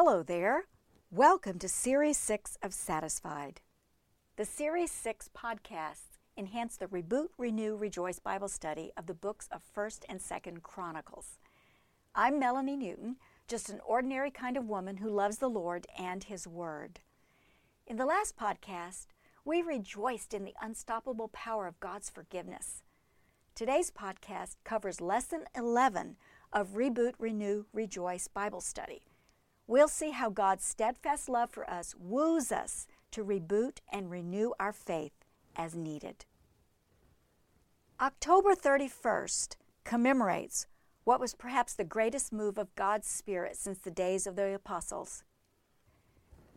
Hello there. Welcome to Series 6 of Satisfied. The Series 6 podcasts enhance the Reboot, Renew, Rejoice Bible study of the books of 1st and 2nd Chronicles. I'm Melanie Newton, just an ordinary kind of woman who loves the Lord and His Word. In the last podcast, we rejoiced in the unstoppable power of God's forgiveness. Today's podcast covers Lesson 11 of Reboot, Renew, Rejoice Bible Study. We'll see how God's steadfast love for us woos us to reboot and renew our faith as needed. October 31st commemorates what was perhaps the greatest move of God's Spirit since the days of the apostles.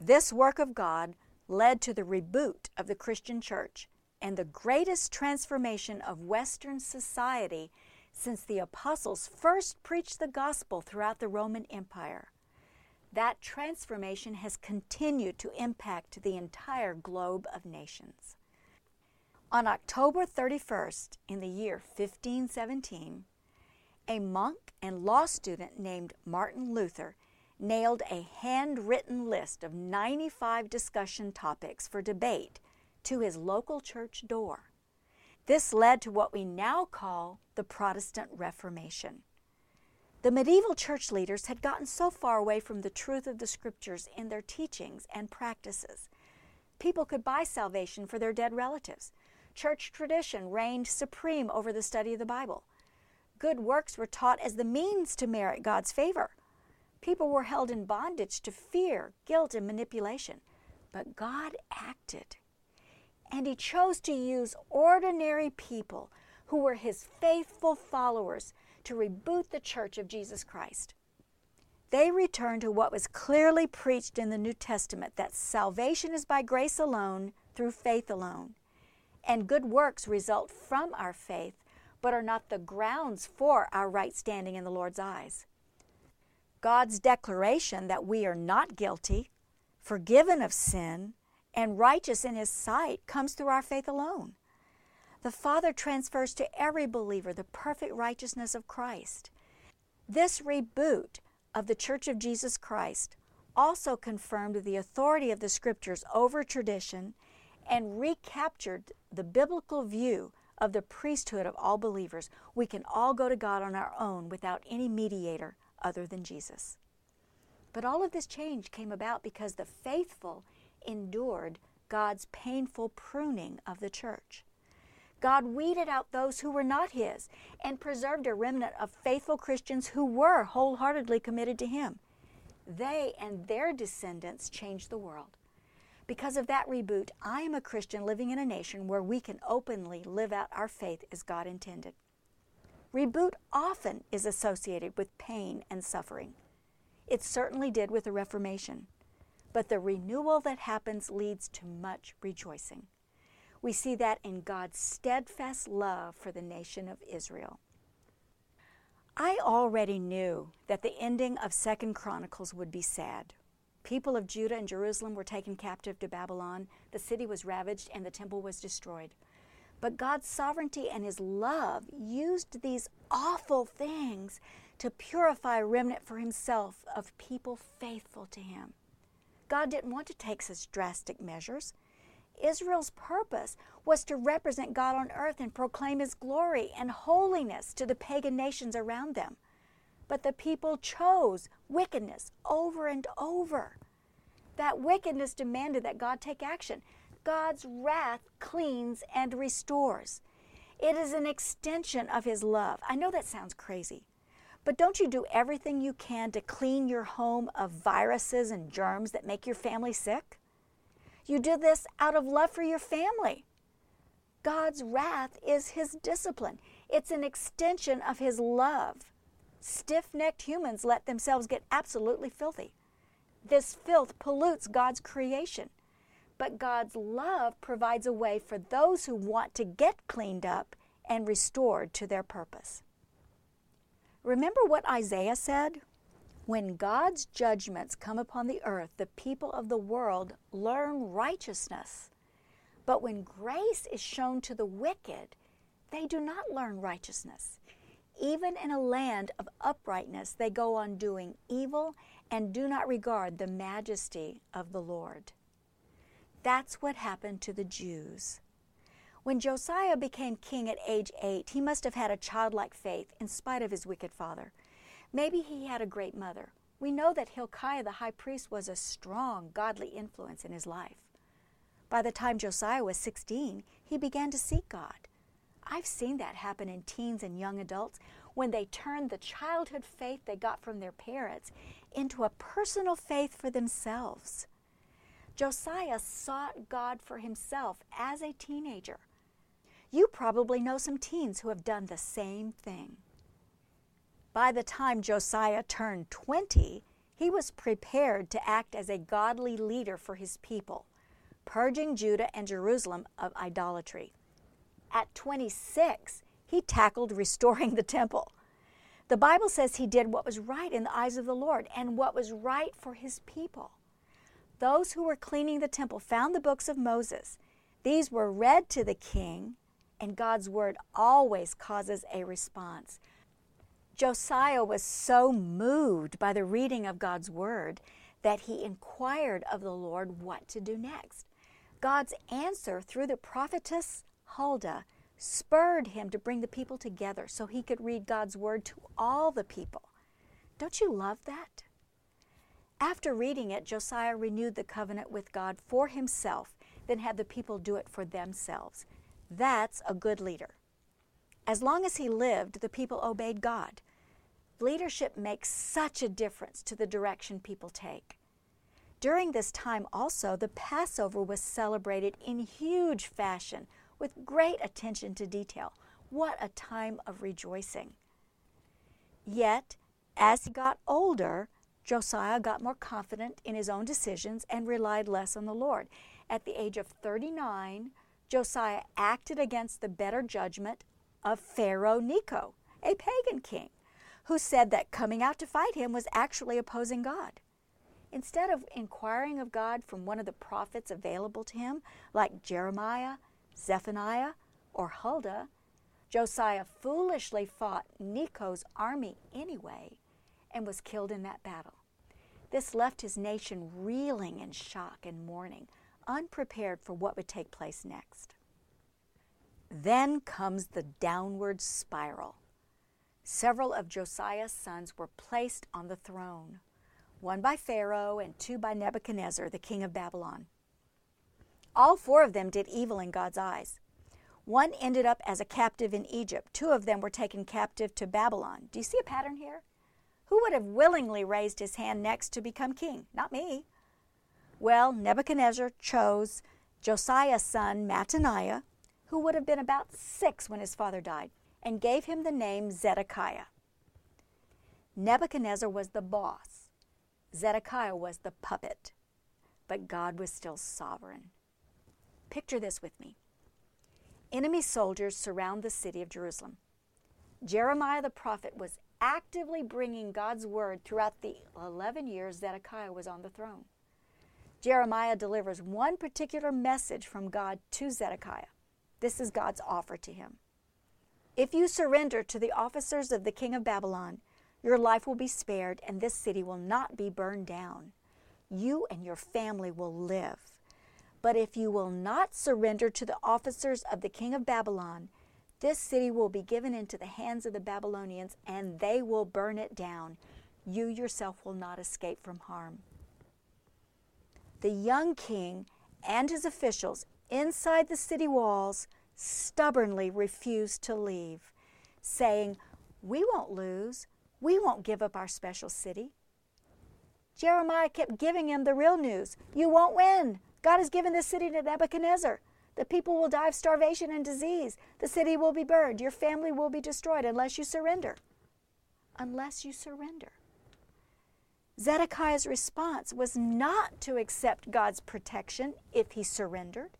This work of God led to the reboot of the Christian church and the greatest transformation of Western society since the apostles first preached the gospel throughout the Roman Empire. That transformation has continued to impact the entire globe of nations. On October 31st, in the year 1517, a monk and law student named Martin Luther nailed a handwritten list of 95 discussion topics for debate to his local church door. This led to what we now call the Protestant Reformation. The medieval church leaders had gotten so far away from the truth of the scriptures in their teachings and practices. People could buy salvation for their dead relatives. Church tradition reigned supreme over the study of the Bible. Good works were taught as the means to merit God's favor. People were held in bondage to fear, guilt, and manipulation. But God acted. And He chose to use ordinary people who were His faithful followers to reboot the church of Jesus Christ. They returned to what was clearly preached in the New Testament that salvation is by grace alone, through faith alone. And good works result from our faith, but are not the grounds for our right standing in the Lord's eyes. God's declaration that we are not guilty, forgiven of sin, and righteous in His sight comes through our faith alone. The Father transfers to every believer the perfect righteousness of Christ. This reboot of the Church of Jesus Christ also confirmed the authority of the Scriptures over tradition and recaptured the biblical view of the priesthood of all believers. We can all go to God on our own without any mediator other than Jesus. But all of this change came about because the faithful endured God's painful pruning of the church. God weeded out those who were not His and preserved a remnant of faithful Christians who were wholeheartedly committed to Him. They and their descendants changed the world. Because of that reboot, I am a Christian living in a nation where we can openly live out our faith as God intended. Reboot often is associated with pain and suffering. It certainly did with the Reformation. But the renewal that happens leads to much rejoicing. We see that in God's steadfast love for the nation of Israel. I already knew that the ending of Second Chronicles would be sad. People of Judah and Jerusalem were taken captive to Babylon, the city was ravaged, and the temple was destroyed. But God's sovereignty and His love used these awful things to purify a remnant for Himself of people faithful to Him. God didn't want to take such drastic measures. Israel's purpose was to represent God on earth and proclaim His glory and holiness to the pagan nations around them. But the people chose wickedness over and over. That wickedness demanded that God take action. God's wrath cleans and restores. It is an extension of His love. I know that sounds crazy, but don't you do everything you can to clean your home of viruses and germs that make your family sick? You do this out of love for your family. God's wrath is His discipline, it's an extension of His love. Stiff necked humans let themselves get absolutely filthy. This filth pollutes God's creation but God's love provides a way for those who want to get cleaned up and restored to their purpose. Remember what Isaiah said? When God's judgments come upon the earth, the people of the world learn righteousness. But when grace is shown to the wicked, they do not learn righteousness. even in a land of uprightness, they go on doing evil and do not regard the majesty of the Lord. That's what happened to the Jews. When Josiah became king at age eight, he must have had a childlike faith in spite of his wicked father. Maybe he had a great mother. We know that Hilkiah the high priest was a strong, godly influence in his life. By the time Josiah was 16, he began to seek God. I've seen that happen in teens and young adults when they turn the childhood faith they got from their parents into a personal faith for themselves. Josiah sought God for himself as a teenager. You probably know some teens who have done the same thing. By the time Josiah turned 20, he was prepared to act as a godly leader for his people, purging Judah and Jerusalem of idolatry. At 26, he tackled restoring the temple. The Bible says he did what was right in the eyes of the Lord and what was right for his people. Those who were cleaning the temple found the books of Moses. These were read to the king, and God's word always causes a response. Josiah was so moved by the reading of God's word that he inquired of the Lord what to do next. God's answer through the prophetess Huldah spurred him to bring the people together so he could read God's word to all the people. Don't you love that? After reading it, Josiah renewed the covenant with God for himself, then had the people do it for themselves. That's a good leader. As long as he lived, the people obeyed God. Leadership makes such a difference to the direction people take. During this time, also, the Passover was celebrated in huge fashion with great attention to detail. What a time of rejoicing. Yet, as he got older, Josiah got more confident in his own decisions and relied less on the Lord. At the age of 39, Josiah acted against the better judgment of Pharaoh Necho, a pagan king, who said that coming out to fight him was actually opposing God. Instead of inquiring of God from one of the prophets available to him, like Jeremiah, Zephaniah, or Huldah, Josiah foolishly fought Necho's army anyway and was killed in that battle. This left his nation reeling in shock and mourning, unprepared for what would take place next. Then comes the downward spiral. Several of Josiah's sons were placed on the throne, one by Pharaoh and two by Nebuchadnezzar, the king of Babylon. All four of them did evil in God's eyes. One ended up as a captive in Egypt. Two of them were taken captive to Babylon. Do you see a pattern here? Who would have willingly raised his hand next to become king? Not me. Well, Nebuchadnezzar chose Josiah's son, Mattaniah, who would have been about six when his father died, and gave him the name Zedekiah. Nebuchadnezzar was the boss, Zedekiah was the puppet, but God was still sovereign. Picture this with me. Enemy soldiers surround the city of Jerusalem. Jeremiah the prophet was actively bringing God's word throughout the 11 years Zedekiah was on the throne. Jeremiah delivers one particular message from God to Zedekiah. This is God's offer to him. If you surrender to the officers of the king of Babylon, your life will be spared and this city will not be burned down. You and your family will live. But if you will not surrender to the officers of the king of Babylon, this city will be given into the hands of the Babylonians, and they will burn it down. You yourself will not escape from harm. The young king and his officials inside the city walls stubbornly refused to leave, saying, We won't lose. We won't give up our special city. Jeremiah kept giving him the real news You won't win. God has given this city to Nebuchadnezzar. The people will die of starvation and disease. The city will be burned. Your family will be destroyed unless you surrender. Unless you surrender. Zedekiah's response was not to accept God's protection if he surrendered.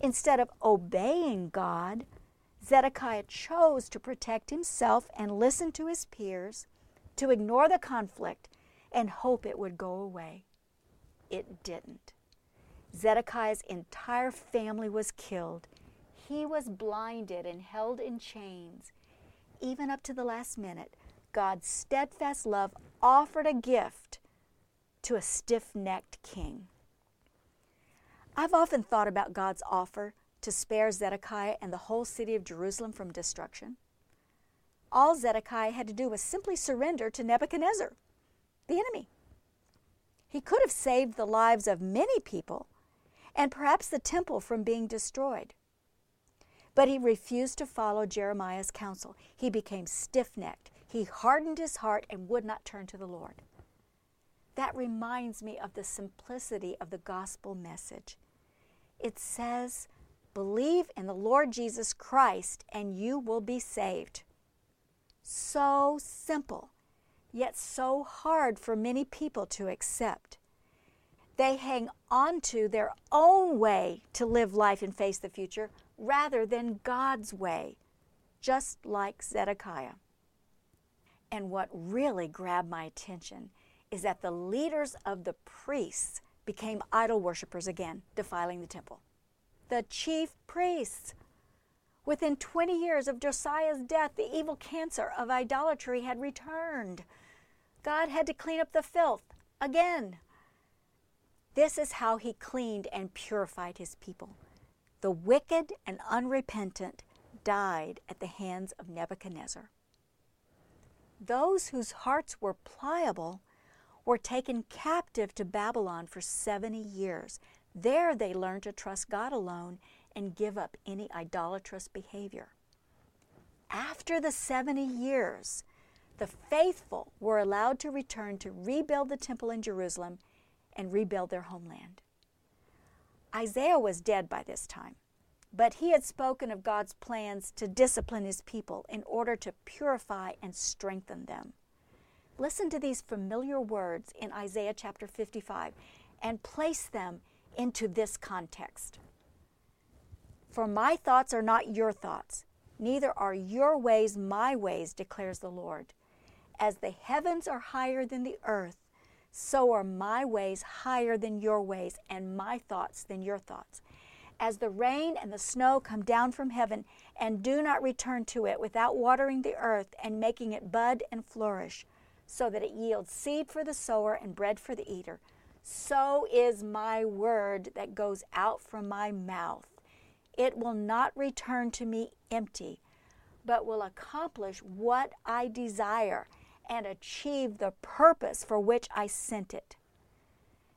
Instead of obeying God, Zedekiah chose to protect himself and listen to his peers, to ignore the conflict, and hope it would go away. It didn't. Zedekiah's entire family was killed. He was blinded and held in chains. even up to the last minute, God's steadfast love offered a gift to a stiff necked king. I've often thought about God's offer to spare Zedekiah and the whole city of Jerusalem from destruction. All Zedekiah had to do was simply surrender to Nebuchadnezzar, the enemy. He could have saved the lives of many people and perhaps the temple from being destroyed. But he refused to follow Jeremiah's counsel. He became stiff necked. He hardened his heart and would not turn to the Lord. That reminds me of the simplicity of the gospel message. It says, Believe in the Lord Jesus Christ and you will be saved. So simple, yet so hard for many people to accept. They hang on to their own way to live life and face the future rather than God's way, just like Zedekiah. And what really grabbed my attention is that the leaders of the priests became idol worshippers again, defiling the temple. The chief priests. Within 20 years of Josiah's death, the evil cancer of idolatry had returned. God had to clean up the filth again. This is how he cleaned and purified his people. The wicked and unrepentant died at the hands of Nebuchadnezzar. Those whose hearts were pliable were taken captive to Babylon for 70 years. There they learned to trust God alone and give up any idolatrous behavior. After the 70 years, the faithful were allowed to return to rebuild the temple in Jerusalem and rebuild their homeland. Isaiah was dead by this time, but he had spoken of God's plans to discipline his people in order to purify and strengthen them. Listen to these familiar words in Isaiah chapter 55 and place them into this context. For my thoughts are not your thoughts, neither are your ways my ways, declares the Lord. As the heavens are higher than the earth, so are my ways higher than your ways, and my thoughts than your thoughts. As the rain and the snow come down from heaven and do not return to it without watering the earth and making it bud and flourish, so that it yields seed for the sower and bread for the eater. So is my word that goes out from my mouth. It will not return to me empty, but will accomplish what I desire and achieve the purpose for which I sent it.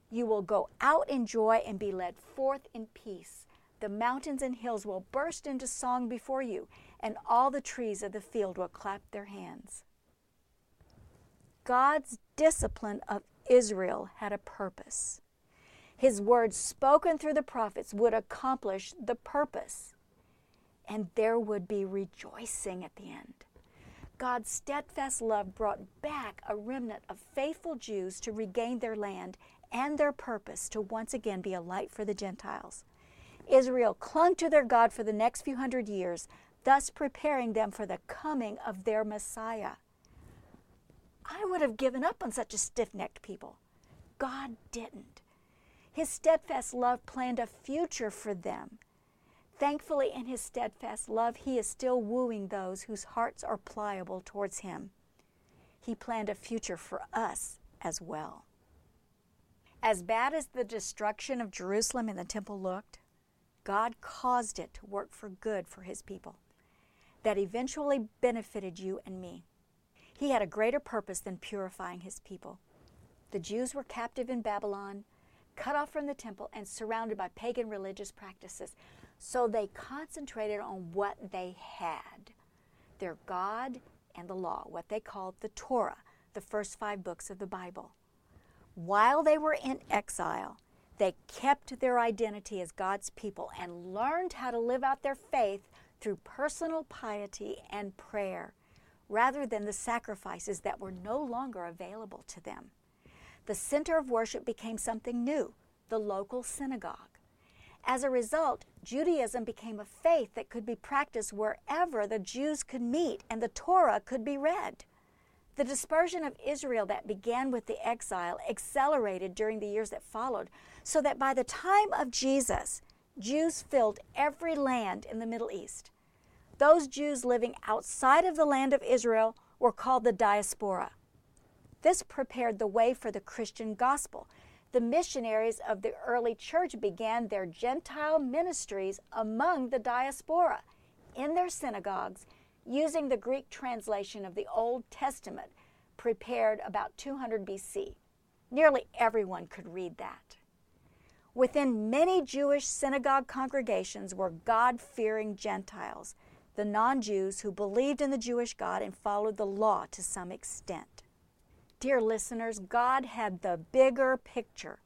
You will go out in joy and be led forth in peace. The mountains and hills will burst into song before you, and all the trees of the field will clap their hands. God's discipline of Israel had a purpose. His words spoken through the prophets would accomplish the purpose, and there would be rejoicing at the end. God's steadfast love brought back a remnant of faithful Jews to regain their land and their purpose to once again be a light for the Gentiles. Israel clung to their God for the next few hundred years, thus preparing them for the coming of their Messiah. I would have given up on such a stiff necked people. God didn't. His steadfast love planned a future for them. Thankfully, in His steadfast love, He is still wooing those whose hearts are pliable towards Him. He planned a future for us as well. As bad as the destruction of Jerusalem and the temple looked, God caused it to work for good for His people that eventually benefited you and me. He had a greater purpose than purifying his people. The Jews were captive in Babylon, cut off from the temple, and surrounded by pagan religious practices. So they concentrated on what they had their God and the law, what they called the Torah, the first five books of the Bible. While they were in exile, they kept their identity as God's people and learned how to live out their faith through personal piety and prayer rather than the sacrifices that were no longer available to them. The center of worship became something new the local synagogue. As a result, Judaism became a faith that could be practiced wherever the Jews could meet and the Torah could be read. The dispersion of Israel that began with the exile accelerated during the years that followed, so that by the time of Jesus, Jews filled every land in the Middle East. Those Jews living outside of the land of Israel were called the diaspora. This prepared the way for the Christian gospel. The missionaries of the early church began their Gentile ministries among the diaspora in their synagogues using the Greek translation of the Old Testament prepared about 200 BC. Nearly everyone could read that. Within many Jewish synagogue congregations were God fearing Gentiles the non Jews who believed in the Jewish God and followed the law to some extent. Dear listeners, God had the bigger picture.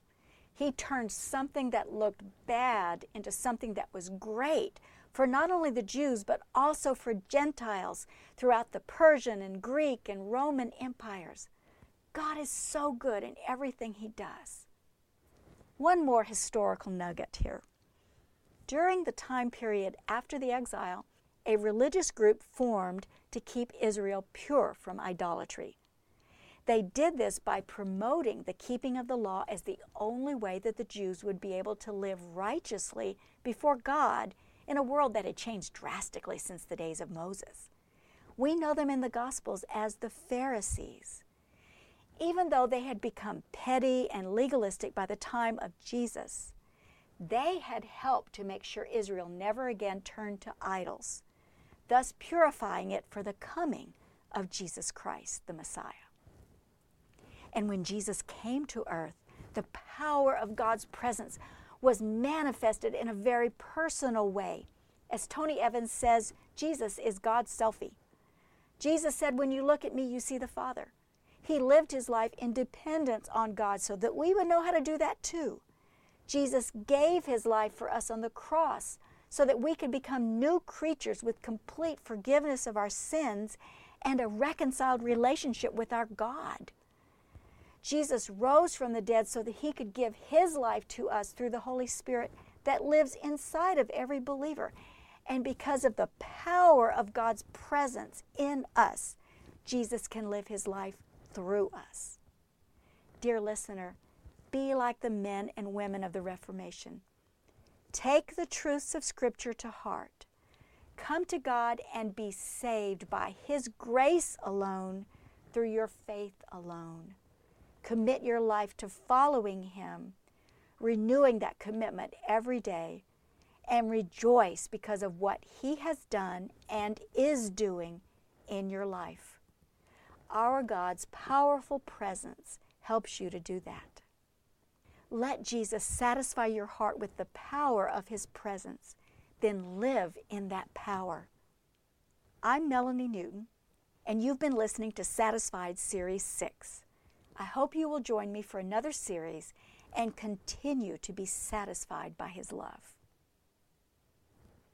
He turned something that looked bad into something that was great for not only the Jews, but also for Gentiles throughout the Persian and Greek and Roman empires. God is so good in everything He does. One more historical nugget here. During the time period after the exile, a religious group formed to keep Israel pure from idolatry. They did this by promoting the keeping of the law as the only way that the Jews would be able to live righteously before God in a world that had changed drastically since the days of Moses. We know them in the Gospels as the Pharisees. Even though they had become petty and legalistic by the time of Jesus, they had helped to make sure Israel never again turned to idols thus purifying it for the coming of Jesus Christ, the Messiah. And when Jesus came to earth, the power of God's presence was manifested in a very personal way. As Tony Evans says, Jesus is God's selfie. Jesus said, When you look at me, you see the Father. He lived his life in dependence on God so that we would know how to do that too. Jesus gave his life for us on the cross so that we could become new creatures with complete forgiveness of our sins and a reconciled relationship with our God. Jesus rose from the dead so that he could give his life to us through the Holy Spirit that lives inside of every believer. And because of the power of God's presence in us, Jesus can live his life through us. Dear listener, be like the men and women of the Reformation. Take the truths of Scripture to heart. Come to God and be saved by His grace alone, through your faith alone. Commit your life to following Him, renewing that commitment every day, and rejoice because of what He has done and is doing in your life. Our God's powerful presence helps you to do that. Let Jesus satisfy your heart with the power of His presence. Then live in that power. I'm Melanie Newton, and you've been listening to Satisfied Series 6. I hope you will join me for another series and continue to be satisfied by His love.